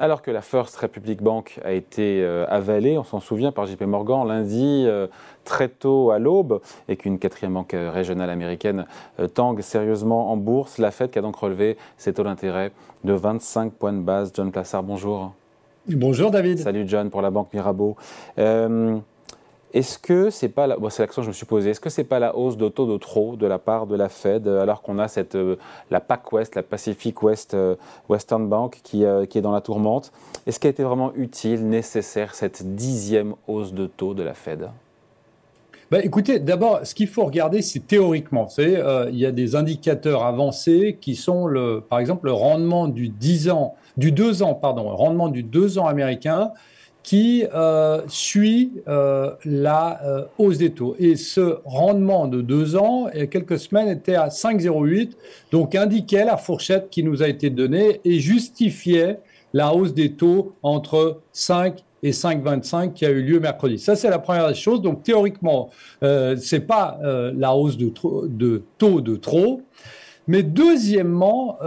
Alors que la First Republic Bank a été euh, avalée, on s'en souvient, par JP Morgan lundi euh, très tôt à l'aube, et qu'une quatrième banque euh, régionale américaine tangue sérieusement en bourse, la Fed qui a donc relevé ses taux d'intérêt de 25 points de base. John Plassard, bonjour. Bonjour David. Salut John pour la banque Mirabeau. Est-ce que c'est pas la... c'est l'action que je me suis posée. Est-ce que c'est pas la hausse de taux de trop de la part de la Fed alors qu'on a cette euh, la PAC West, la Pacific West euh, Western Bank qui, euh, qui est dans la tourmente Est-ce qu'elle était vraiment utile, nécessaire cette dixième hausse de taux de la Fed? Bah, écoutez, d'abord, ce qu'il faut regarder, c'est théoriquement. Vous savez, il y a des indicateurs avancés qui sont, le, par exemple, le rendement du 10 ans, du 2 ans, pardon, le rendement du 2 ans américain qui euh, suit euh, la euh, hausse des taux. Et ce rendement de deux ans, il y a quelques semaines, était à 5,08, donc indiquait la fourchette qui nous a été donnée et justifiait la hausse des taux entre 5 et 5,25 qui a eu lieu mercredi. Ça, c'est la première chose. Donc, théoriquement, euh, c'est pas la hausse de, de, taux de trop. Mais deuxièmement,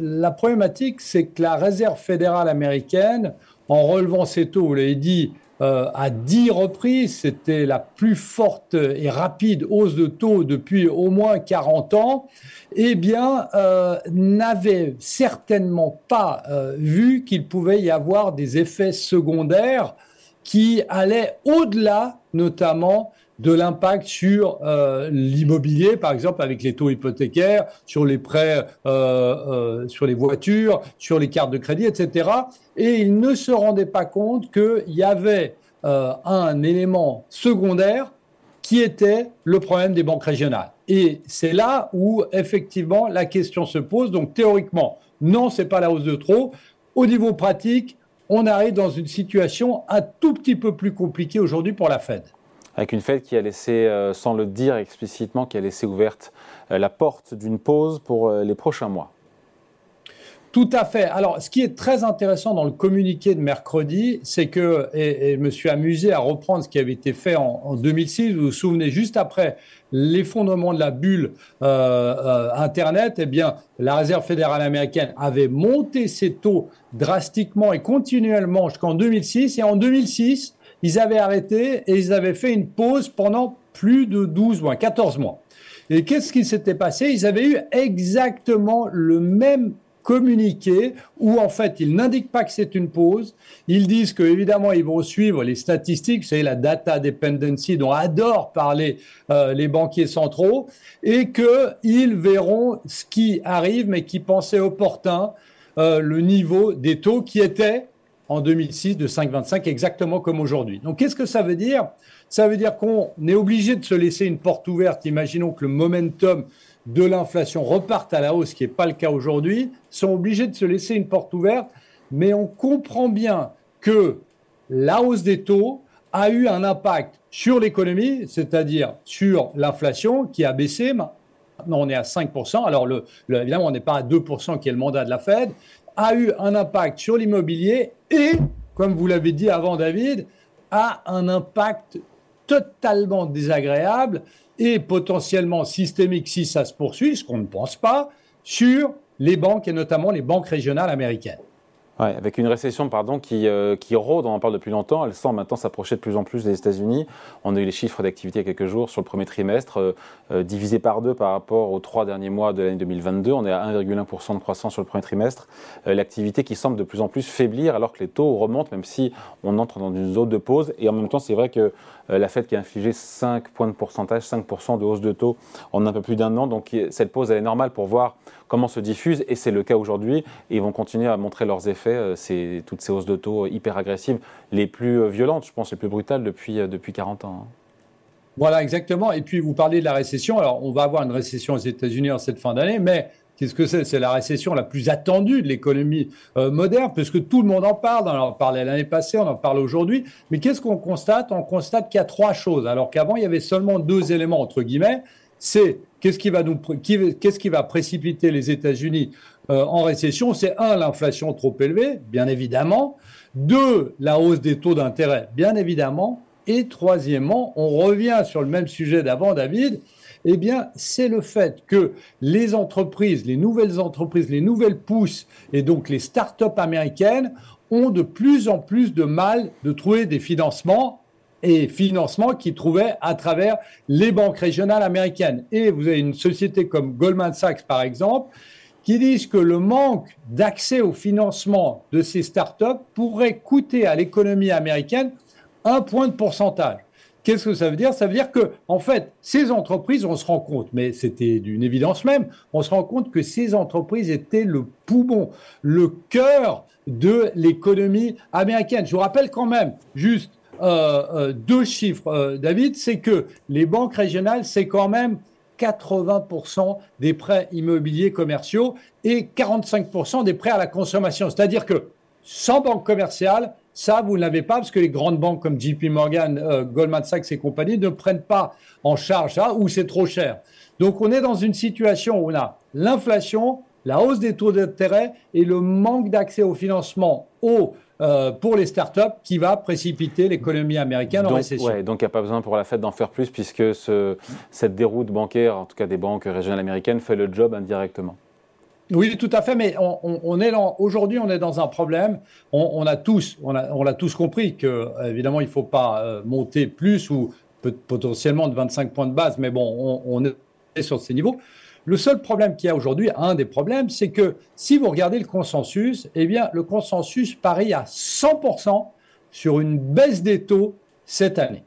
la problématique, c'est que la Réserve fédérale américaine, en relevant ces taux, vous l'avez dit, euh, à dix reprises, c'était la plus forte et rapide hausse de taux depuis au moins 40 ans, eh bien, euh, n'avait certainement pas euh, vu qu'il pouvait y avoir des effets secondaires qui allaient au-delà, notamment, de l'impact sur euh, l'immobilier, par exemple avec les taux hypothécaires, sur les prêts, euh, euh, sur les voitures, sur les cartes de crédit, etc. Et ils ne se rendaient pas compte qu'il y avait un élément secondaire qui était le problème des banques régionales. Et c'est là où effectivement la question se pose. Donc théoriquement, non, c'est pas la hausse de trop. Au niveau pratique, on arrive dans une situation un tout petit peu plus compliquée aujourd'hui pour la Fed avec une fête qui a laissé, euh, sans le dire explicitement, qui a laissé ouverte euh, la porte d'une pause pour euh, les prochains mois. Tout à fait. Alors, ce qui est très intéressant dans le communiqué de mercredi, c'est que, et, je me suis amusé à reprendre ce qui avait été fait en, 2006, vous vous souvenez, juste après l'effondrement de la bulle Internet, eh bien, la Réserve fédérale américaine avait monté ses taux drastiquement et continuellement jusqu'en 2006. Et en 2006, ils avaient arrêté et ils avaient fait une pause pendant plus de 12 mois, 14 mois. Et qu'est-ce qui s'était passé? Ils avaient eu exactement le même communiqué où en fait ils n'indiquent pas que c'est une pause. Ils disent que évidemment ils vont suivre les statistiques, c'est la data dependency dont adorent parler euh, les banquiers centraux, et qu'ils verront ce qui arrive, mais qui pensaient opportun euh, le niveau des taux qui était en 2006 de 5,25 exactement comme aujourd'hui. Donc qu'est-ce que ça veut dire? Ça veut dire qu'on est obligé de se laisser une porte ouverte. Imaginons que le momentum de l'inflation reparte à la hausse, ce qui n'est pas le cas aujourd'hui. Sont obligés de se laisser une porte ouverte, mais on comprend bien que la hausse des taux a eu un impact sur l'économie, c'est-à-dire sur l'inflation qui a baissé. Maintenant, on est à 5%. Alors, le, évidemment, on n'est pas à 2% qui est le mandat de la Fed, a eu un impact sur l'immobilier et, comme vous l'avez dit avant David, a un impact totalement désagréable et potentiellement systémique si ça se poursuit, ce qu'on ne pense pas, sur les banques et notamment les banques régionales américaines avec une récession pardon, qui, euh, qui rôde, on en parle depuis longtemps, elle semble maintenant s'approcher de plus en plus des États-Unis. On a eu les chiffres d'activité il y a quelques jours sur le premier trimestre, euh, euh, divisé par deux par rapport aux trois derniers mois de l'année 2022. On est à 1,1% de croissance sur le premier trimestre. L'activité qui semble de plus en plus faiblir alors que les taux remontent, même si on entre dans une zone de pause. Et en même temps, c'est vrai que la Fed qui a infligé 5 points de pourcentage, 5% de hausse de taux en un peu plus d'un an. Donc cette pause, elle est normale pour voir comment se diffuse, et c'est le cas aujourd'hui. Ils vont continuer à montrer leurs effets euh, c'est toutes ces hausses de taux hyper agressives, les plus euh, violentes, je pense, les plus brutales depuis, euh, depuis 40 ans. Hein. Voilà, exactement. Et puis, vous parlez de la récession. Alors, on va avoir une récession aux États-Unis en cette fin d'année, mais Qu'est-ce que c'est? C'est la récession la plus attendue de l'économie moderne, puisque tout le monde en parle. On en parlait l'année passée, on en parle aujourd'hui. Mais qu'est-ce qu'on constate? On constate qu'il y a trois choses, alors qu'avant, il y avait seulement deux éléments, entre guillemets. C'est qu'est-ce qui va, nous, qu'est-ce qui va précipiter les États-Unis euh, en récession, c'est un, l'inflation trop élevée, bien évidemment, deux, la hausse des taux d'intérêt, bien évidemment, et troisièmement, on revient sur le même sujet d'avant, David, eh bien, c'est le fait que les entreprises, les nouvelles entreprises, les nouvelles pousses et donc les start-up américaines ont de plus en plus de mal de trouver des financements et financements qu'ils trouvaient à travers les banques régionales américaines. Et vous avez une société comme Goldman Sachs, par exemple, qui disent que le manque d'accès au financement de ces startups pourrait coûter à l'économie américaine un point de pourcentage. Qu'est-ce que ça veut dire? Ça veut dire que, en fait, ces entreprises, on se rend compte, mais c'était d'une évidence même, on se rend compte que ces entreprises étaient le poumon, le cœur de l'économie américaine. Je vous rappelle quand même, juste euh, euh, deux chiffres, euh, David, c'est que les banques régionales, c'est quand même 80% des prêts immobiliers commerciaux et 45% des prêts à la consommation. C'est-à-dire que sans banque commerciale, ça, vous ne l'avez pas parce que les grandes banques comme JP Morgan, Goldman Sachs et compagnie ne prennent pas en charge ça ou c'est trop cher. Donc on est dans une situation où on a l'inflation, la hausse des taux d'intérêt et le manque d'accès au financement au euh, pour les startups qui va précipiter l'économie américaine en récession. Ouais, donc il n'y a pas besoin pour la Fed d'en faire plus puisque ce, cette déroute bancaire, en tout cas des banques régionales américaines, fait le job indirectement. Oui, tout à fait, mais on, est aujourd'hui, on est dans un problème. On, a tous, on l'a tous compris que évidemment, il ne faut pas euh, monter plus ou potentiellement de 25 points de base, mais bon, on, est sur ces niveaux. Le seul problème qu'il y a aujourd'hui, un des problèmes, c'est que si vous regardez le consensus, eh bien, le consensus parie à 100% sur une baisse des taux cette année.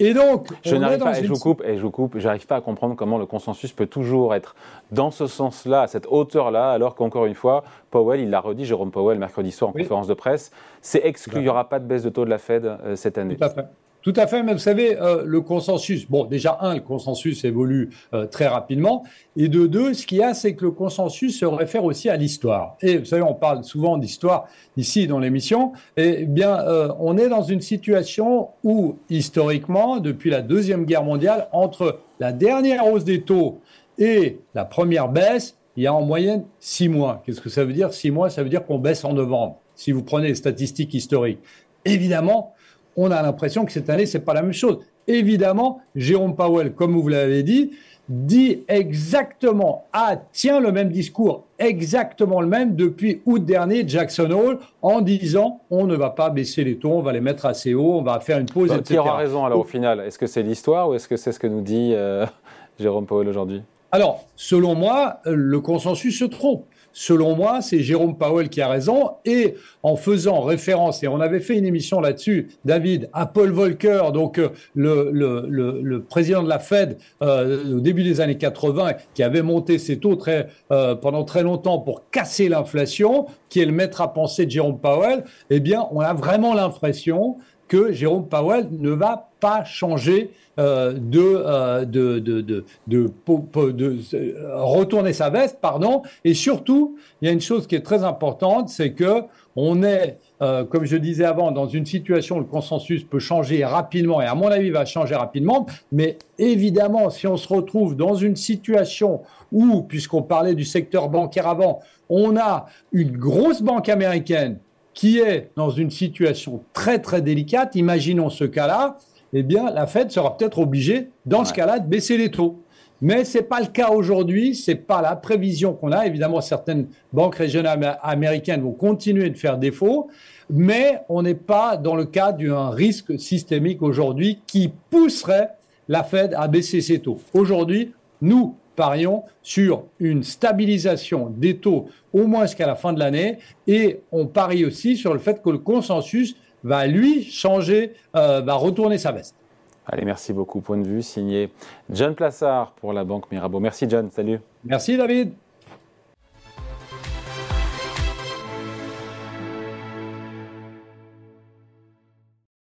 Et donc, je n'arrive pas, et je vous coupe, et je vous coupe, j'arrive pas à comprendre comment le consensus peut toujours être dans ce sens-là, à cette hauteur-là, alors qu'encore une fois, Powell, il l'a redit, Jérôme Powell, mercredi soir en conférence de presse, c'est exclu, il n'y aura pas de baisse de taux de la Fed euh, cette année. Tout à fait. Tout à fait, mais vous savez, euh, le consensus, bon, déjà, un, le consensus évolue euh, très rapidement, et de deux, ce qu'il y a, c'est que le consensus se réfère aussi à l'histoire. Et vous savez, on parle souvent d'histoire ici dans l'émission, et eh bien, euh, on est dans une situation où, historiquement, depuis la Deuxième Guerre mondiale, entre la dernière hausse des taux et la première baisse, il y a en moyenne six mois. Qu'est-ce que ça veut dire? Six mois, ça veut dire qu'on baisse en novembre, si vous prenez les statistiques historiques. Évidemment, on a l'impression que cette année, c'est pas la même chose. Évidemment, Jérôme Powell, comme vous l'avez dit, dit exactement, ah, tient le même discours, exactement le même depuis août dernier, Jackson Hole, en disant on ne va pas baisser les taux, on va les mettre assez haut, on va faire une pause, etc. Qui aura raison alors au final Est-ce que c'est l'histoire ou est-ce que c'est ce que nous dit euh, Jérôme Powell aujourd'hui? Alors, selon moi, le consensus se trompe. Selon moi, c'est Jérôme Powell qui a raison. Et en faisant référence, et on avait fait une émission là-dessus, David, à Paul Volcker, donc euh, le, président de la Fed euh, au début des années 80, qui avait monté ses taux très, euh, pendant très longtemps pour casser l'inflation, qui est le maître à penser de Jérôme Powell, eh bien, on a vraiment l'impression que Jérôme Powell ne va pas changer euh, euh, de, de, de, de, euh, retourner sa veste, pardon. Et surtout, il y a une chose qui est très importante, c'est que on est, comme je disais avant, dans une situation où le consensus peut changer rapidement, et à mon avis va changer rapidement. Mais évidemment, si on se retrouve dans une situation où, puisqu'on parlait du secteur bancaire avant, on a une grosse banque américaine qui est dans une situation très très délicate, imaginons ce cas-là, eh bien la Fed sera peut-être obligée, dans ce cas-là, de baisser les taux. Mais ce n'est pas le cas aujourd'hui, ce n'est pas la prévision qu'on a. Évidemment, certaines banques régionales américaines vont continuer de faire défaut, mais on n'est pas dans le cas d'un risque systémique aujourd'hui qui pousserait la Fed à baisser ses taux. Aujourd'hui, nous, parions sur une stabilisation des taux au moins jusqu'à la fin de l'année et on parie aussi sur le fait que le consensus va lui changer, euh, va retourner sa veste. Allez, merci beaucoup. Point de vue signé John Plassard pour la Banque Mirabeau. Merci John, salut. Merci David.